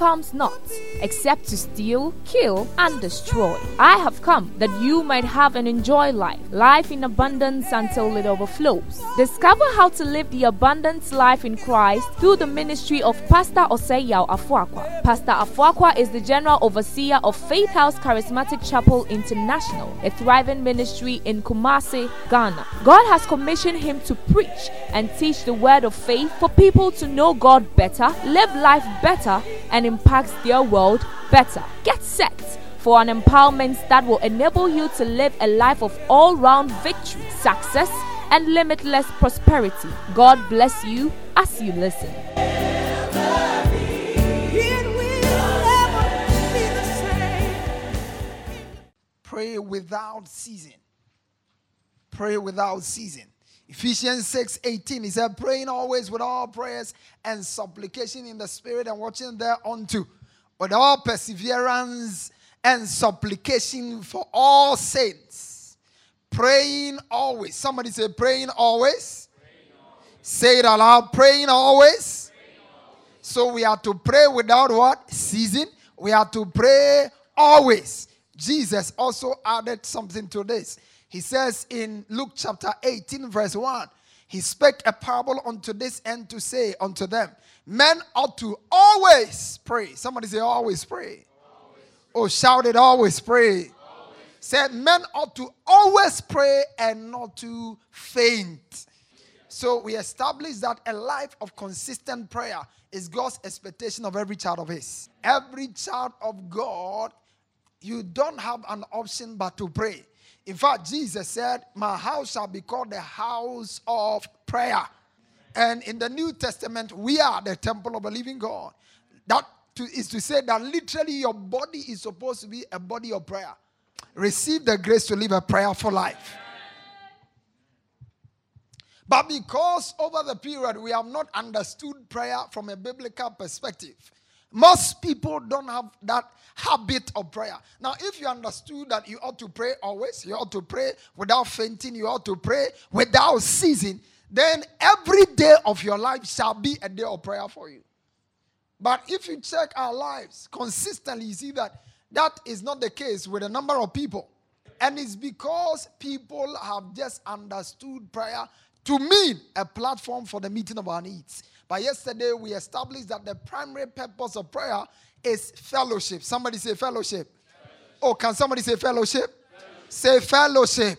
comes not, except to steal, kill, and destroy. I have come that you might have and enjoy life, life in abundance until it overflows. Discover how to live the abundance life in Christ through the ministry of Pastor Oseyao Afuakwa. Pastor Afuakwa is the general overseer of Faith House Charismatic Chapel International, a thriving ministry in Kumasi, Ghana. God has commissioned him to preach and teach the word of faith for people to know God better, live life better, and impact their world better. Get set for an empowerment that will enable you to live a life of all round victory, success, and limitless prosperity. God bless you as you listen. Pray without ceasing. Pray without ceasing. Ephesians 6 18, he said, praying always with all prayers and supplication in the spirit and watching thereunto with all perseverance and supplication for all saints. Praying always. Somebody say, praying always. Praying always. Say it aloud, praying always. praying always. So we are to pray without what? Season. We are to pray always. Jesus also added something to this. He says in Luke chapter 18, verse 1, he spake a parable unto this end to say unto them, Men ought to always pray. Somebody say, always pray. Always. Oh, shout it, always pray. Always. Said, men ought to always pray and not to faint. So we establish that a life of consistent prayer is God's expectation of every child of His. Every child of God, you don't have an option but to pray. In fact, Jesus said, My house shall be called the house of prayer. And in the New Testament, we are the temple of the living God. That to, is to say that literally your body is supposed to be a body of prayer. Receive the grace to live a prayerful life. But because over the period we have not understood prayer from a biblical perspective, most people don't have that habit of prayer. Now, if you understood that you ought to pray always, you ought to pray without fainting, you ought to pray without ceasing, then every day of your life shall be a day of prayer for you. But if you check our lives consistently, you see that that is not the case with a number of people. And it's because people have just understood prayer to mean a platform for the meeting of our needs. But yesterday we established that the primary purpose of prayer is fellowship. Somebody say fellowship. fellowship. Oh, can somebody say fellowship? fellowship. Say fellowship. fellowship.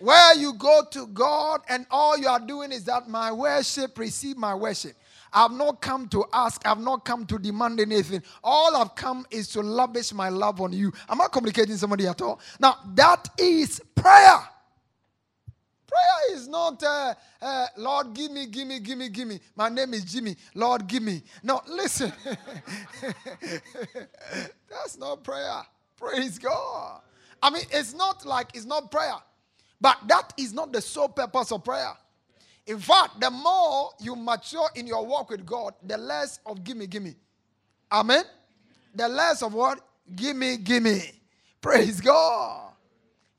Where you go to God and all you are doing is that my worship, receive my worship. I've not come to ask, I've not come to demand anything. All I've come is to lavish my love on you. Am I communicating somebody at all? Now, that is prayer. Prayer is not, uh, uh, Lord, give me, give me, give me, give me. My name is Jimmy. Lord, give me. No, listen. That's not prayer. Praise God. I mean, it's not like it's not prayer, but that is not the sole purpose of prayer. In fact, the more you mature in your walk with God, the less of gimme, gimme. Amen. The less of what? Gimme, gimme. Praise God.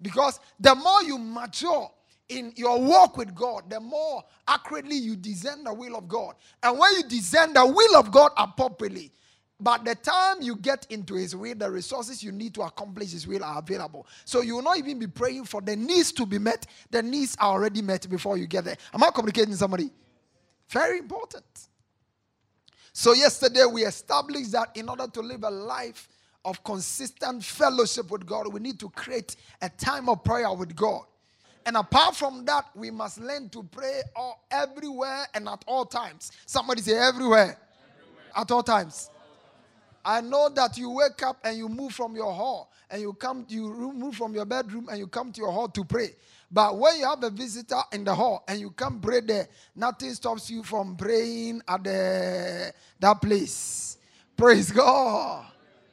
Because the more you mature in your walk with God, the more accurately you discern the will of God. And when you discern the will of God appropriately, by the time you get into His will, the resources you need to accomplish His will are available. So you will not even be praying for the needs to be met. The needs are already met before you get there. Am I communicating somebody? Very important. So yesterday we established that in order to live a life of consistent fellowship with God, we need to create a time of prayer with God. And apart from that, we must learn to pray all, everywhere and at all times. Somebody say everywhere. everywhere. At all times. I know that you wake up and you move from your hall and you come, you move from your bedroom and you come to your hall to pray. But when you have a visitor in the hall and you come pray there, nothing stops you from praying at the, that place. Praise God.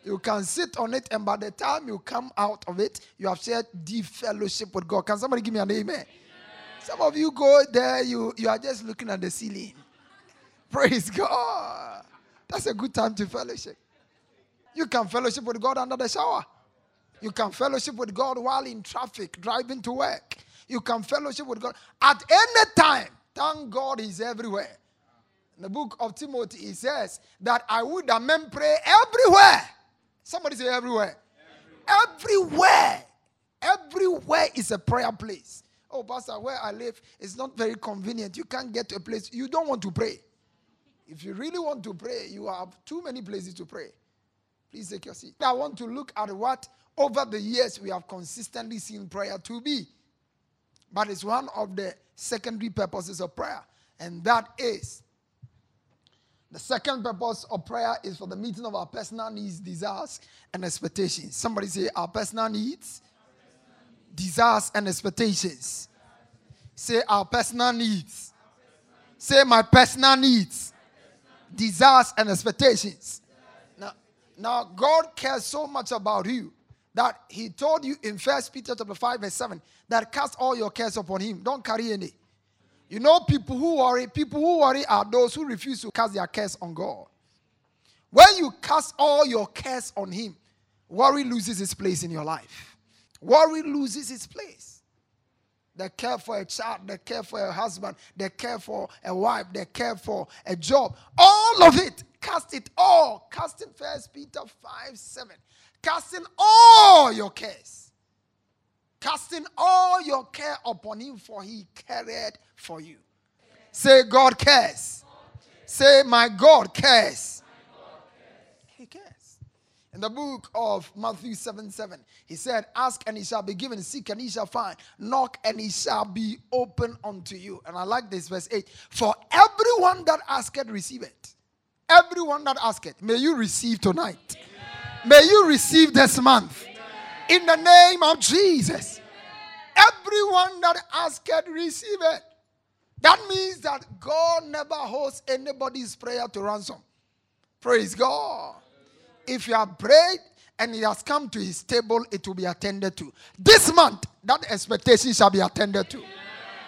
You can sit on it, and by the time you come out of it, you have shared deep fellowship with God. Can somebody give me an amen? amen. Some of you go there, you, you are just looking at the ceiling. Praise God. That's a good time to fellowship. You can fellowship with God under the shower. You can fellowship with God while in traffic, driving to work. You can fellowship with God at any time. Thank God He's everywhere. In the book of Timothy, he says that I would that men pray everywhere. Somebody say everywhere. Everywhere. Everywhere, is a prayer place. Oh, Pastor, where I live is not very convenient. You can't get to a place. You don't want to pray. If you really want to pray, you have too many places to pray. Please take your seat. I want to look at what over the years we have consistently seen prayer to be. But it's one of the secondary purposes of prayer, and that is the second purpose of prayer is for the meeting of our personal needs, desires, and expectations. Somebody say, Our personal needs, desires, and expectations. Say, Our personal needs. Say, My personal needs, desires, and expectations. Now, now, God cares so much about you that He told you in First Peter chapter 5, verse 7, that cast all your cares upon Him. Don't carry any. You know, people who worry, people who worry are those who refuse to cast their cares on God. When you cast all your cares on Him, worry loses its place in your life. Worry loses its place. They care for a child, they care for a husband, they care for a wife, they care for a job. All of it, cast it all. Cast it first Peter 5 7. Casting all your cares casting all your care upon him, for he cared for you. Say, God cares. Say, my God cares. He cares. In the book of Matthew 7 7, he said, Ask and he shall be given, seek and he shall find, knock and he shall be open unto you. And I like this, verse 8. For everyone that asketh, receive it. Everyone that asketh, may you receive tonight. May you receive this month. In the name of Jesus. Everyone that asketh, receive it. That means that God never holds anybody's prayer to ransom. Praise God. If you have prayed and it has come to his table, it will be attended to. This month, that expectation shall be attended to.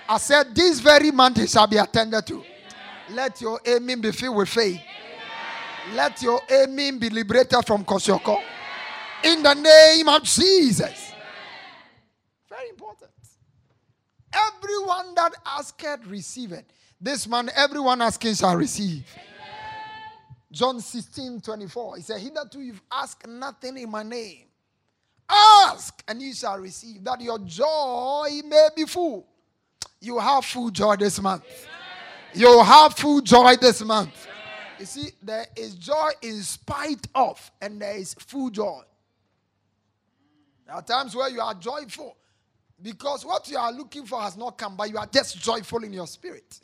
I said, this very month it shall be attended to. Let your aiming be filled with faith. Let your aiming be liberated from Kosioko. In the name of Jesus. Very important. Everyone that asketh, receiveth. This man, everyone asking shall receive. John 16, 24. He said, Hitherto you've asked nothing in my name. Ask and you shall receive, that your joy may be full. You have full joy this month. You have full joy this month. You see, there is joy in spite of, and there is full joy. There are times where you are joyful because what you are looking for has not come, but you are just joyful in your spirit.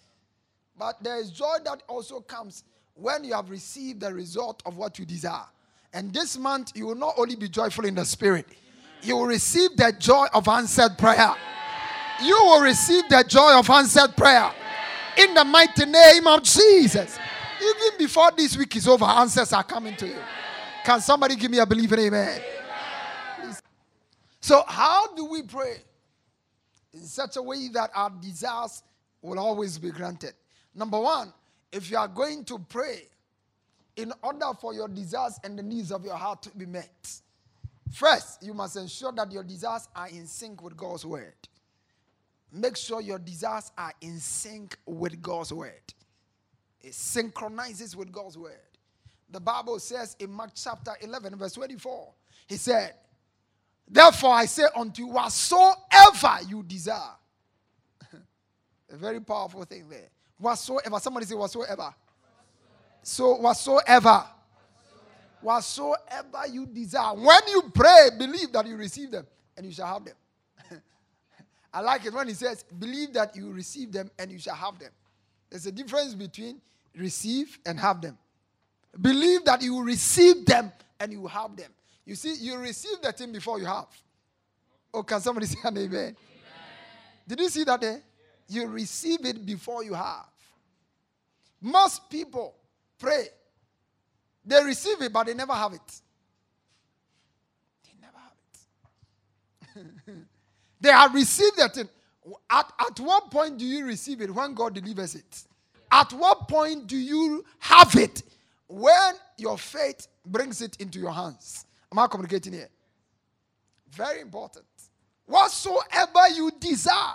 But there is joy that also comes when you have received the result of what you desire. And this month, you will not only be joyful in the spirit, you will receive the joy of answered prayer. You will receive the joy of answered prayer in the mighty name of Jesus. Even before this week is over, answers are coming to you. Can somebody give me a believing amen? So, how do we pray? In such a way that our desires will always be granted. Number one, if you are going to pray, in order for your desires and the needs of your heart to be met, first, you must ensure that your desires are in sync with God's word. Make sure your desires are in sync with God's word. It synchronizes with God's word. The Bible says in Mark chapter 11, verse 24, He said, Therefore, I say unto you, whatsoever you desire. A very powerful thing there. Whatsoever. Somebody say, whatsoever. So, whatsoever. Whatsoever you desire. When you pray, believe that you receive them and you shall have them. I like it when he says, believe that you receive them and you shall have them. There's a difference between receive and have them. Believe that you receive them and you have them. You see, you receive the thing before you have. Oh, can somebody say an amen? amen. Did you see that there? You receive it before you have. Most people pray. They receive it, but they never have it. They never have it. they have received the thing. At, at what point do you receive it? When God delivers it. At what point do you have it? When your faith brings it into your hands. Am I communicating here? Very important. Whatsoever you desire,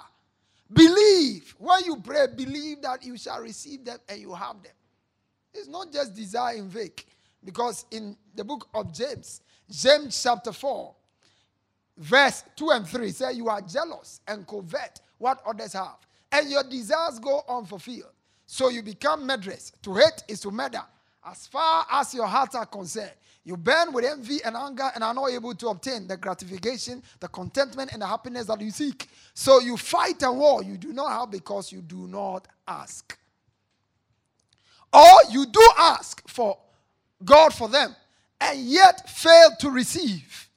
believe. When you pray, believe that you shall receive them and you have them. It's not just desire in vain. Because in the book of James, James chapter 4, verse 2 and 3 say you are jealous and covet what others have and your desires go unfulfilled so you become murderers to hate is to murder as far as your hearts are concerned you burn with envy and anger and are not able to obtain the gratification the contentment and the happiness that you seek so you fight a war you do not have because you do not ask or you do ask for god for them and yet fail to receive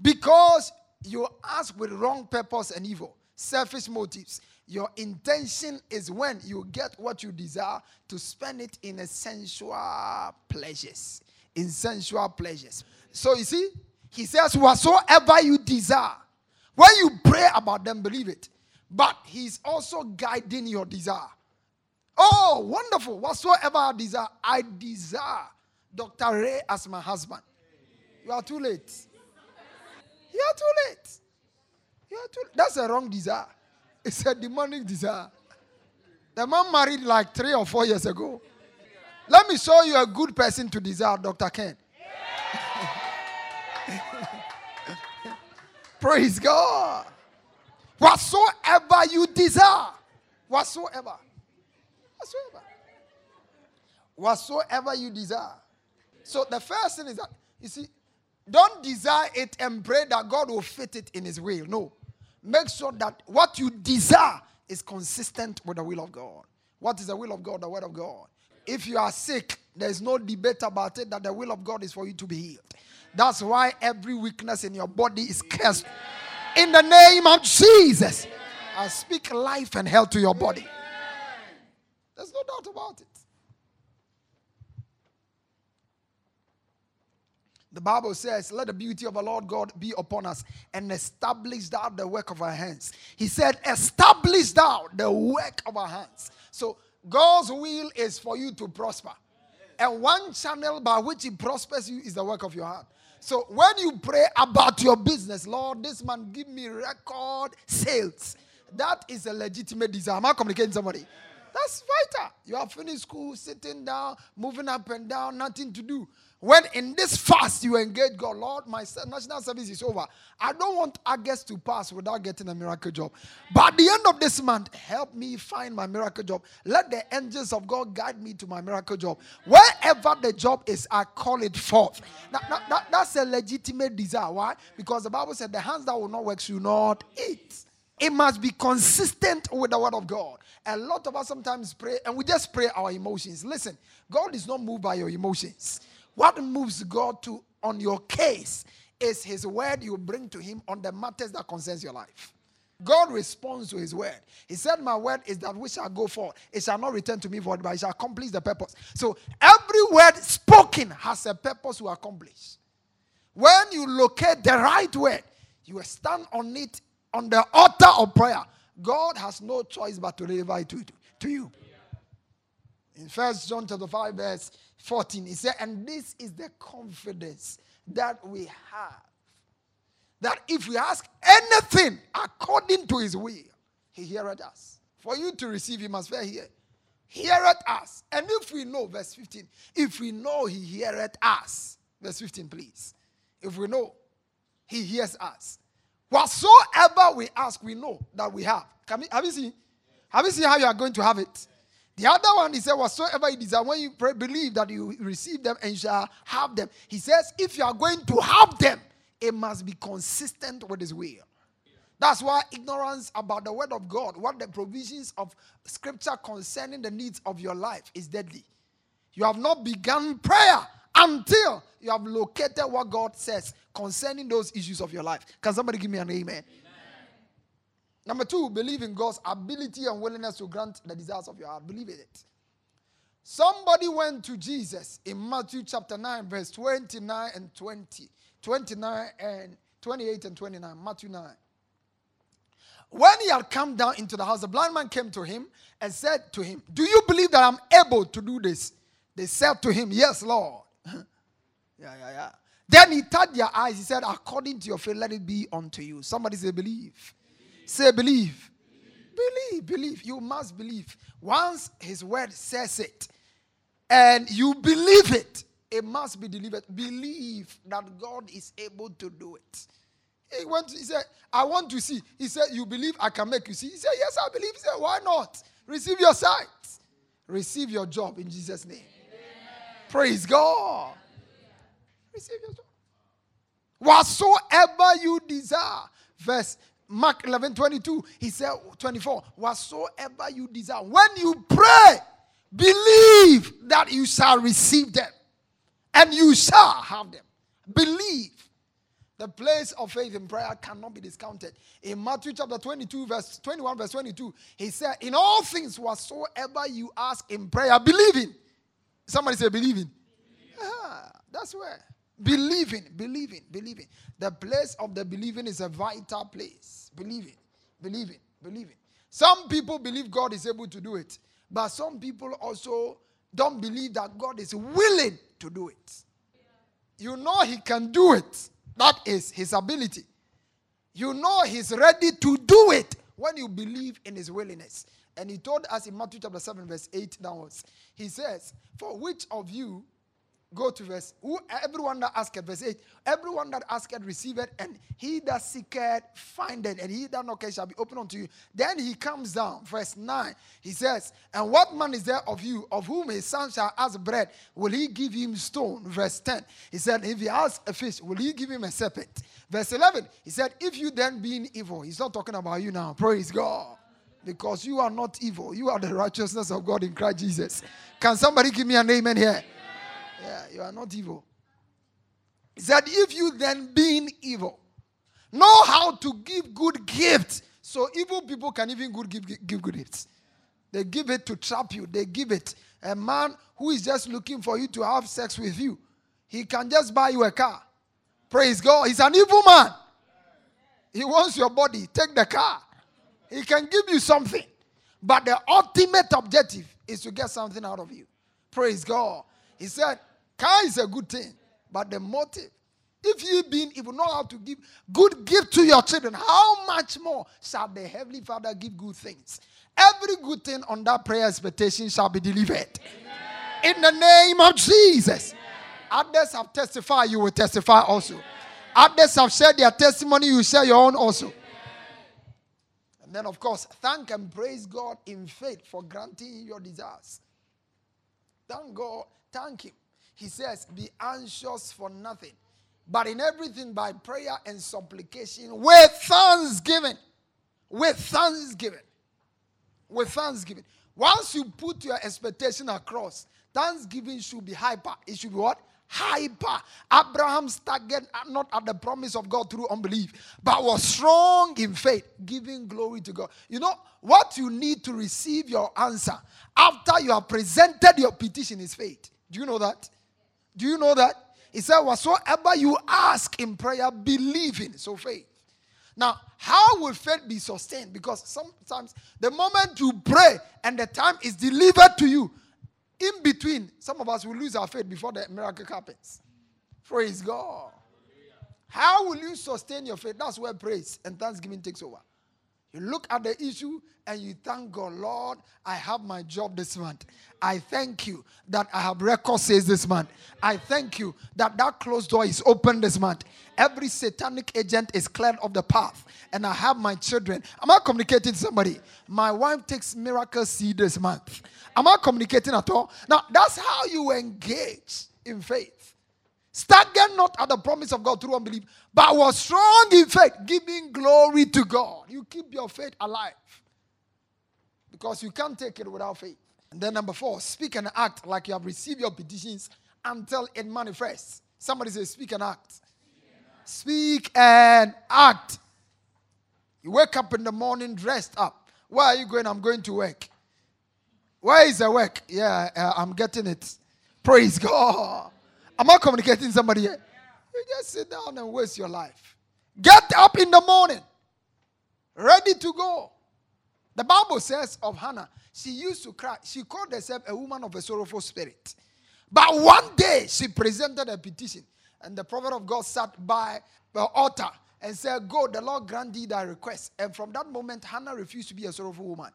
because you ask with wrong purpose and evil, selfish motives. Your intention is when you get what you desire to spend it in sensual pleasures. In sensual pleasures. So you see, he says, Whatsoever you desire, when you pray about them, believe it. But he's also guiding your desire. Oh, wonderful. Whatsoever I desire, I desire Dr. Ray as my husband. You are too late. You are too late. You are too That's a wrong desire. It's a demonic desire. The man married like three or four years ago. Let me show you a good person to desire, Dr. Ken. Praise God. Whatsoever you desire, whatsoever, whatsoever, whatsoever you desire. So the first thing is that, you see, don't desire it and pray that God will fit it in His will. No. Make sure that what you desire is consistent with the will of God. What is the will of God? The word of God. If you are sick, there's no debate about it that the will of God is for you to be healed. That's why every weakness in your body is cursed. In the name of Jesus, I speak life and health to your body. There's no doubt about it. The Bible says, Let the beauty of the Lord God be upon us and establish thou the work of our hands. He said, Establish thou the work of our hands. So God's will is for you to prosper. And one channel by which He prospers you is the work of your hand. So when you pray about your business, Lord, this man give me record sales. That is a legitimate desire. Am I communicating somebody? That's vital. You are finished school, sitting down, moving up and down, nothing to do. When in this fast you engage God, Lord, my national service is over. I don't want August to pass without getting a miracle job. But at the end of this month, help me find my miracle job. Let the angels of God guide me to my miracle job. Wherever the job is, I call it forth. Now, now, that, that's a legitimate desire. Why? Because the Bible said, The hands that will not work should not eat. It must be consistent with the word of God. A lot of us sometimes pray and we just pray our emotions. Listen, God is not moved by your emotions. What moves God to on your case is his word you bring to him on the matters that concerns your life. God responds to his word. He said, My word is that we shall go forth. It shall not return to me void, but it shall accomplish the purpose. So every word spoken has a purpose to accomplish. When you locate the right word, you stand on it on the altar of prayer. God has no choice but to deliver it to, to you. In First John chapter 5, verse 14, he said, And this is the confidence that we have. That if we ask anything according to his will, he heareth us. For you to receive, you must first hear. Heareth us. And if we know, verse 15, if we know he heareth us, verse 15, please. If we know, he hears us. Whatsoever we ask, we know that we have. Can we, have you seen? Have you seen how you are going to have it? The other one, he said, whatsoever you desire, when you pray, believe that you receive them and shall have them. He says, if you are going to have them, it must be consistent with his will. That's why ignorance about the word of God, what the provisions of scripture concerning the needs of your life is deadly. You have not begun prayer until you have located what God says concerning those issues of your life. Can somebody give me an amen? Number two, believe in God's ability and willingness to grant the desires of your heart. Believe in it. Somebody went to Jesus in Matthew chapter 9, verse 29 and 20. 29 and 28 and 29. Matthew 9. When he had come down into the house, the blind man came to him and said to him, Do you believe that I'm able to do this? They said to him, Yes, Lord. Yeah, yeah, yeah. Then he touched their eyes. He said, According to your faith, let it be unto you. Somebody say, Believe. Say, believe. believe. Believe, believe. You must believe. Once his word says it, and you believe it, it must be delivered. Believe that God is able to do it. He went. He said, "I want to see." He said, "You believe I can make you see?" He said, "Yes, I believe." He said, "Why not? Receive your sight. Receive your job in Jesus' name." Amen. Praise God. Receive your job. Whatsoever you desire. Verse Mark 11 22. He said, 24. Whatsoever you desire. When you pray, believe that you shall receive them and you shall have them. Believe. The place of faith in prayer cannot be discounted. In Matthew chapter 22, verse 21, verse 22, he said, In all things whatsoever you ask in prayer, believing. Somebody say, believing. Yeah, that's where. Believing, believing, believing. The place of the believing is a vital place. Believing, believing, believing. Some people believe God is able to do it, but some people also don't believe that God is willing to do it. You know He can do it, that is His ability. You know He's ready to do it when you believe in His willingness. And He told us in Matthew chapter 7, verse 8 downwards, He says, For which of you Go to verse. Who, everyone that asketh, verse 8. Everyone that asketh, receiveth, and he that seeketh, findeth, and he that knocketh shall be opened unto you. Then he comes down, verse 9. He says, And what man is there of you, of whom his son shall ask bread? Will he give him stone? Verse 10. He said, If he asks a fish, will he give him a serpent? Verse 11. He said, If you then being evil, he's not talking about you now. Praise God. Because you are not evil. You are the righteousness of God in Christ Jesus. Can somebody give me an amen here? Yeah, you are not evil. He said, if you then being evil, know how to give good gifts. So evil people can even good give, give good gifts. They give it to trap you. They give it. A man who is just looking for you to have sex with you, he can just buy you a car. Praise God. He's an evil man. He wants your body. Take the car. He can give you something. But the ultimate objective is to get something out of you. Praise God. He said, Car is a good thing, but the motive. If you being evil know how to give good gift to your children, how much more shall the Heavenly Father give good things? Every good thing on that prayer expectation shall be delivered. Amen. In the name of Jesus. Amen. Others have testified, you will testify also. Amen. Others have shared their testimony, you share your own also. And then, of course, thank and praise God in faith for granting your desires. Thank God, thank Him he says, Be anxious for nothing, but in everything by prayer and supplication with thanksgiving. With thanksgiving. With thanksgiving. Once you put your expectation across, thanksgiving should be hyper. It should be what? Hyper. Abraham staggered not at the promise of God through unbelief, but was strong in faith, giving glory to God. You know what you need to receive your answer after you have presented your petition is faith. Do you know that? Do you know that? He said, Whatsoever you ask in prayer, believe in. So faith. Now, how will faith be sustained? Because sometimes the moment you pray and the time is delivered to you, in between, some of us will lose our faith before the miracle happens. Praise God. How will you sustain your faith? That's where praise and thanksgiving takes over. You look at the issue and you thank God, Lord, I have my job this month. I thank you that I have record sales this month. I thank you that that closed door is open this month. Every satanic agent is cleared of the path, and I have my children. Am I communicating to somebody? My wife takes miracle seed this month. Am I communicating at all? Now, that's how you engage in faith. Stagger not at the promise of God through unbelief, but was strong in faith, giving glory to God. You keep your faith alive because you can't take it without faith. And then number four, speak and act like you have received your petitions until it manifests. Somebody say, speak and act. Speak and act. You wake up in the morning dressed up. Where are you going? I'm going to work. Where is the work? Yeah, uh, I'm getting it. Praise God. Am I communicating somebody here? You just sit down and waste your life. Get up in the morning, ready to go. The Bible says of Hannah, she used to cry. She called herself a woman of a sorrowful spirit. But one day she presented a petition, and the prophet of God sat by the altar and said, Go, the Lord grant thee thy request. And from that moment, Hannah refused to be a sorrowful woman.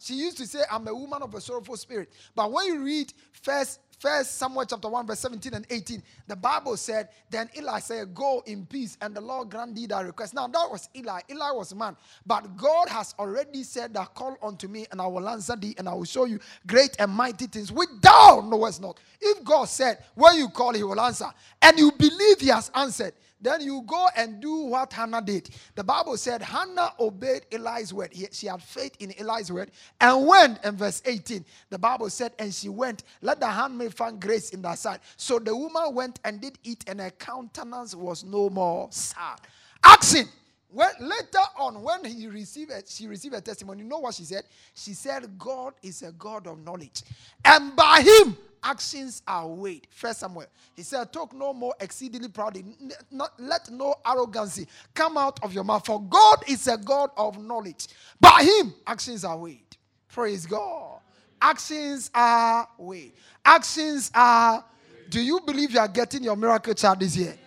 She used to say, I'm a woman of a sorrowful spirit. But when you read first First Samuel chapter 1, verse 17 and 18, the Bible said, Then Eli said, Go in peace, and the Lord grant thee thy request. Now that was Eli. Eli was man. But God has already said that call unto me, and I will answer thee, and I will show you great and mighty things which thou knowest not. If God said, When you call, he will answer, and you believe he has answered, then you go and do what Hannah did. The Bible said Hannah obeyed Eli's word. She had faith in Eli's word and went. In verse 18, the Bible said, and she went, let the handmaid find grace in that sight. So the woman went and did eat, and her countenance was no more sad. Action. When, later on, when he received she received a testimony. You know what she said? She said, God is a God of knowledge. And by him, actions are weighed. First Samuel. He said, Talk no more exceedingly proudly. Not, let no arrogancy come out of your mouth. For God is a God of knowledge. By him, actions are weighed. Praise God. Actions are weighed. Actions are. Do you believe you are getting your miracle child this year?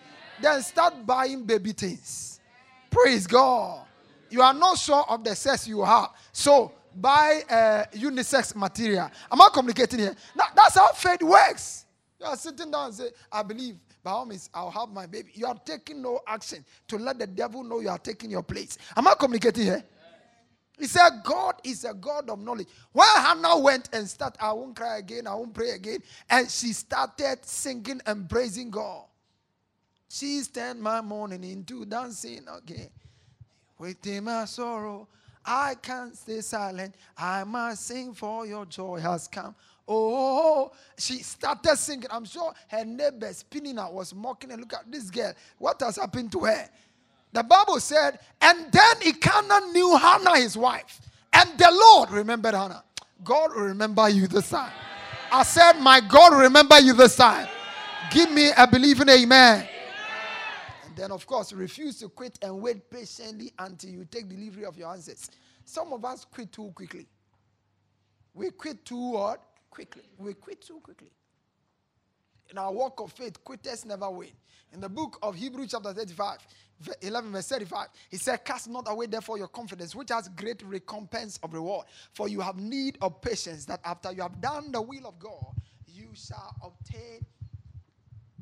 Then start buying baby things. Praise God. You are not sure of the sex you have. So buy uh, unisex material. Am I communicating here? Now, that's how faith works. You are sitting down and say, I believe by all means, I'll have my baby. You are taking no action to let the devil know you are taking your place. Am I communicating here? He said, God is a God of knowledge. When Hannah went and started, I won't cry again, I won't pray again, and she started singing and praising God. She turned my morning into dancing again. Within my sorrow, I can't stay silent. I must sing for your joy has come. Oh, she started singing. I'm sure her neighbor spinning out was mocking and look at this girl. What has happened to her? The Bible said, and then Elkanah knew Hannah, his wife. And the Lord remembered Hannah. God will remember you this time. I said, My God remember you this time. Give me a believing amen. Then, of course, refuse to quit and wait patiently until you take delivery of your answers. Some of us quit too quickly. We quit too hard Quickly. We quit too quickly. In our walk of faith, quitters never win. In the book of Hebrews, chapter 35, 11, verse 35, he said, Cast not away, therefore, your confidence, which has great recompense of reward. For you have need of patience, that after you have done the will of God, you shall obtain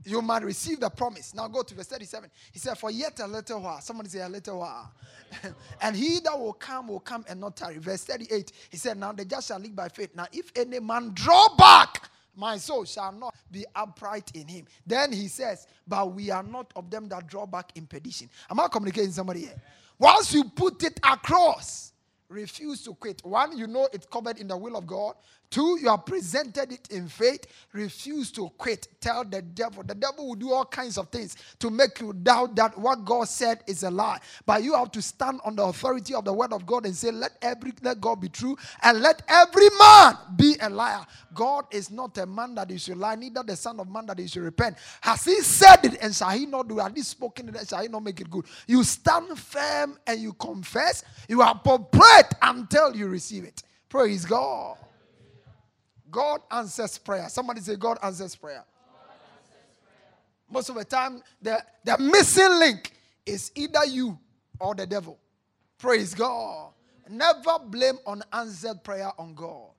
you might receive the promise. Now go to verse 37. He said, For yet a little while. Somebody say a little while. and he that will come will come and not tarry. Verse 38. He said, Now the just shall live by faith. Now if any man draw back, my soul shall not be upright in him. Then he says, But we are not of them that draw back in perdition. Am I communicating somebody here? Once you put it across, refuse to quit. One, you know it's covered in the will of God. Two, you have presented it in faith. Refuse to quit. Tell the devil. The devil will do all kinds of things to make you doubt that what God said is a lie. But you have to stand on the authority of the word of God and say, Let every let God be true and let every man be a liar. God is not a man that he should lie, neither the son of man that he should repent. Has he said it and shall he not do it? Has he spoken it and shall he not make it good? You stand firm and you confess. You are prepared until you receive it. Praise God. God answers prayer. Somebody say, God answers prayer. Most of the time, the, the missing link is either you or the devil. Praise God. Never blame unanswered prayer on God.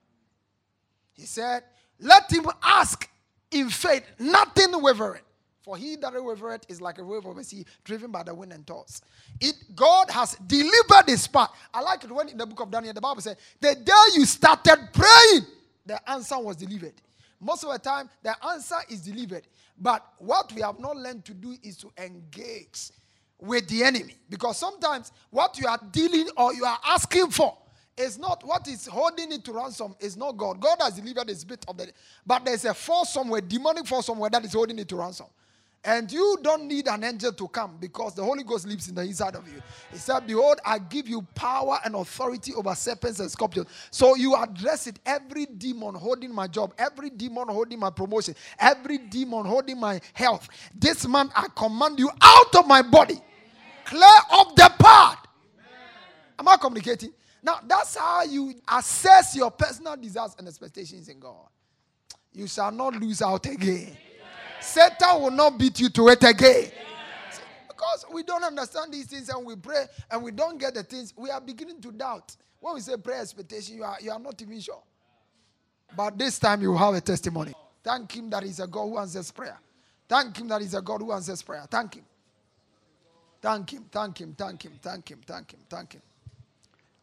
He said, Let him ask in faith, nothing wavering. For he that wavereth is like a wave of a sea driven by the wind and tossed. It God has delivered his part. I like it when in the book of Daniel, the Bible said, The day you started praying, the answer was delivered. Most of the time, the answer is delivered. But what we have not learned to do is to engage with the enemy. Because sometimes what you are dealing or you are asking for is not what is holding it to ransom, is not God. God has delivered a bit of the. But there's a force somewhere, demonic force somewhere that is holding it to ransom. And you don't need an angel to come because the Holy Ghost lives in the inside of you. He said, Behold, I give you power and authority over serpents and scorpions. So you address it. Every demon holding my job, every demon holding my promotion, every demon holding my health. This man, I command you out of my body. Clear up the path. Am I communicating? Now that's how you assess your personal desires and expectations in God. You shall not lose out again. Satan will not beat you to it again. Because we don't understand these things and we pray and we don't get the things, we are beginning to doubt. When we say prayer expectation, you are, you are not even sure. But this time you have a testimony. Thank Him that He's a God who answers prayer. Thank Him that He's a God who answers prayer. Thank Him. Thank Him, thank Him, thank Him, thank Him, thank Him, thank Him.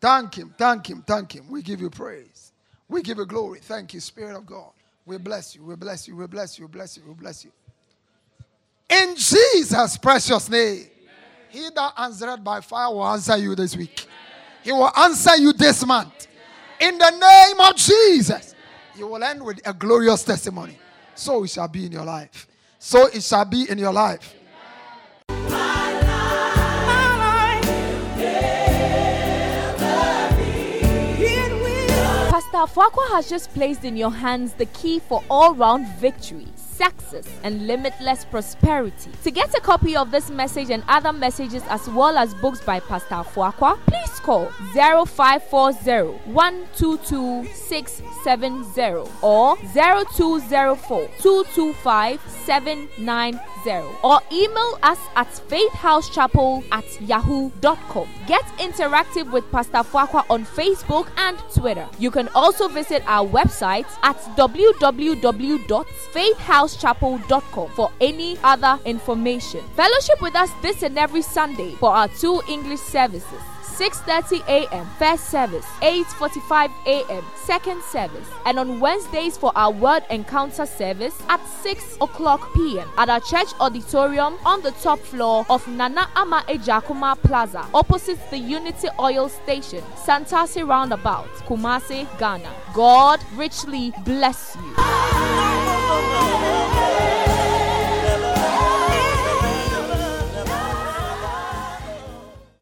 Thank Him, thank Him, thank Him. We give you praise. We give you glory. Thank you, Spirit of God. We bless you, we bless you, we bless you, we bless you, we bless you. In Jesus' precious name. He that answered by fire will answer you this week. He will answer you this month. In the name of Jesus. You will end with a glorious testimony. So it shall be in your life. So it shall be in your life. Fuaqua has just placed in your hands the key for all round victory success, and limitless prosperity. To get a copy of this message and other messages as well as books by Pastor Fuaqua, please call 0540 122 670 or 0204 225 790 or email us at faithhousechapel at yahoo.com. Get interactive with Pastor Fuaqua on Facebook and Twitter. You can also visit our website at www.faithhousechapel.com for any other information. Fellowship with us this and every Sunday for our two English services. 6:30 a.m. first service, 8:45 a.m. second service, and on Wednesdays for our word encounter service at 6 o'clock p.m. at our church auditorium on the top floor of Nana Ama Ejakuma Plaza, opposite the Unity Oil Station, Santasi Roundabout, Kumasi, Ghana. God richly bless you.